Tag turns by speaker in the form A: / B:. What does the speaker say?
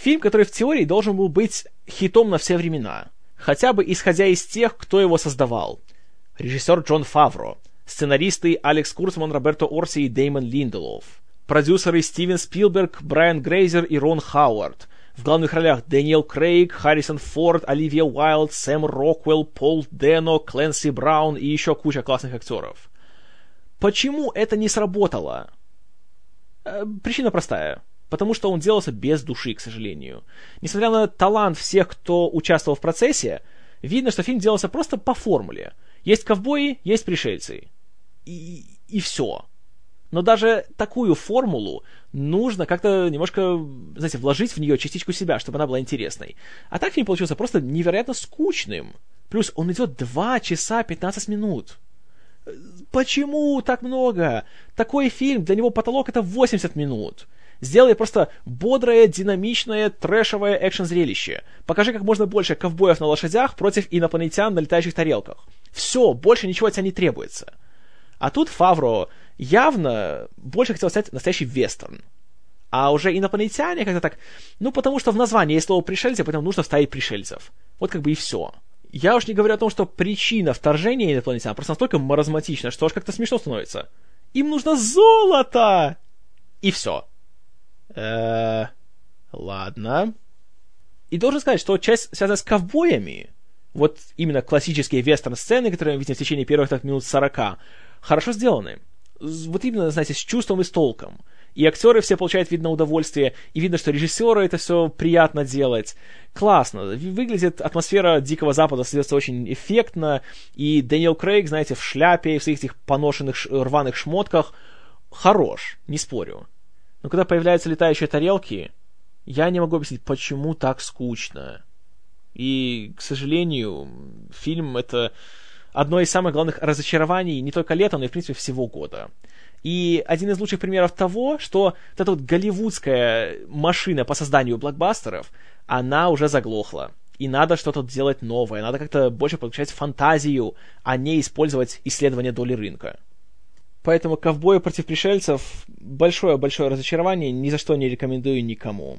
A: Фильм, который в теории должен был быть хитом на все времена. Хотя бы исходя из тех, кто его создавал. Режиссер Джон Фавро, сценаристы Алекс Курцман, Роберто Орси и Деймон Линделов, продюсеры Стивен Спилберг, Брайан Грейзер и Рон Хауард, в главных ролях Дэниел Крейг, Харрисон Форд, Оливия Уайлд, Сэм Роквелл, Пол Дано, Кленси Браун и еще куча классных актеров. Почему это не сработало? Э, причина простая. Потому что он делался без души, к сожалению. Несмотря на талант всех, кто участвовал в процессе, видно, что фильм делался просто по формуле. Есть ковбои, есть пришельцы. И, и все. Но даже такую формулу нужно как-то немножко, знаете, вложить в нее частичку себя, чтобы она была интересной. А так фильм получился просто невероятно скучным. Плюс он идет 2 часа 15 минут. Почему так много? Такой фильм, для него потолок это 80 минут. Сделай просто бодрое, динамичное, трэшевое экшн-зрелище. Покажи как можно больше ковбоев на лошадях против инопланетян на летающих тарелках. Все, больше ничего от тебя не требуется. А тут Фавро явно больше хотел снять настоящий вестерн. А уже инопланетяне как-то так... Ну, потому что в названии есть слово «пришельцы», поэтому нужно вставить пришельцев. Вот как бы и все. Я уж не говорю о том, что причина вторжения инопланетян просто настолько маразматична, что аж как-то смешно становится. Им нужно золото! И все. Э, ладно. И должен сказать, что часть связана с ковбоями, вот именно классические вестерн-сцены, которые мы видим в течение первых так, минут 40, хорошо сделаны. Вот именно, знаете, с чувством и с толком. И актеры все получают, видно, удовольствие, и видно, что режиссеры это все приятно делать. Классно. Выглядит атмосфера Дикого Запада создается очень эффектно, и Дэниел Крейг, знаете, в шляпе, в своих этих поношенных рваных шмотках, хорош, не спорю. Но когда появляются летающие тарелки, я не могу объяснить, почему так скучно. И, к сожалению, фильм это одно из самых главных разочарований не только лета, но и, в принципе, всего года. И один из лучших примеров того, что вот эта вот голливудская машина по созданию блокбастеров, она уже заглохла. И надо что-то делать новое, надо как-то больше подключать фантазию, а не использовать исследование доли рынка. Поэтому «Ковбои против пришельцев» большое-большое разочарование, ни за что не рекомендую никому.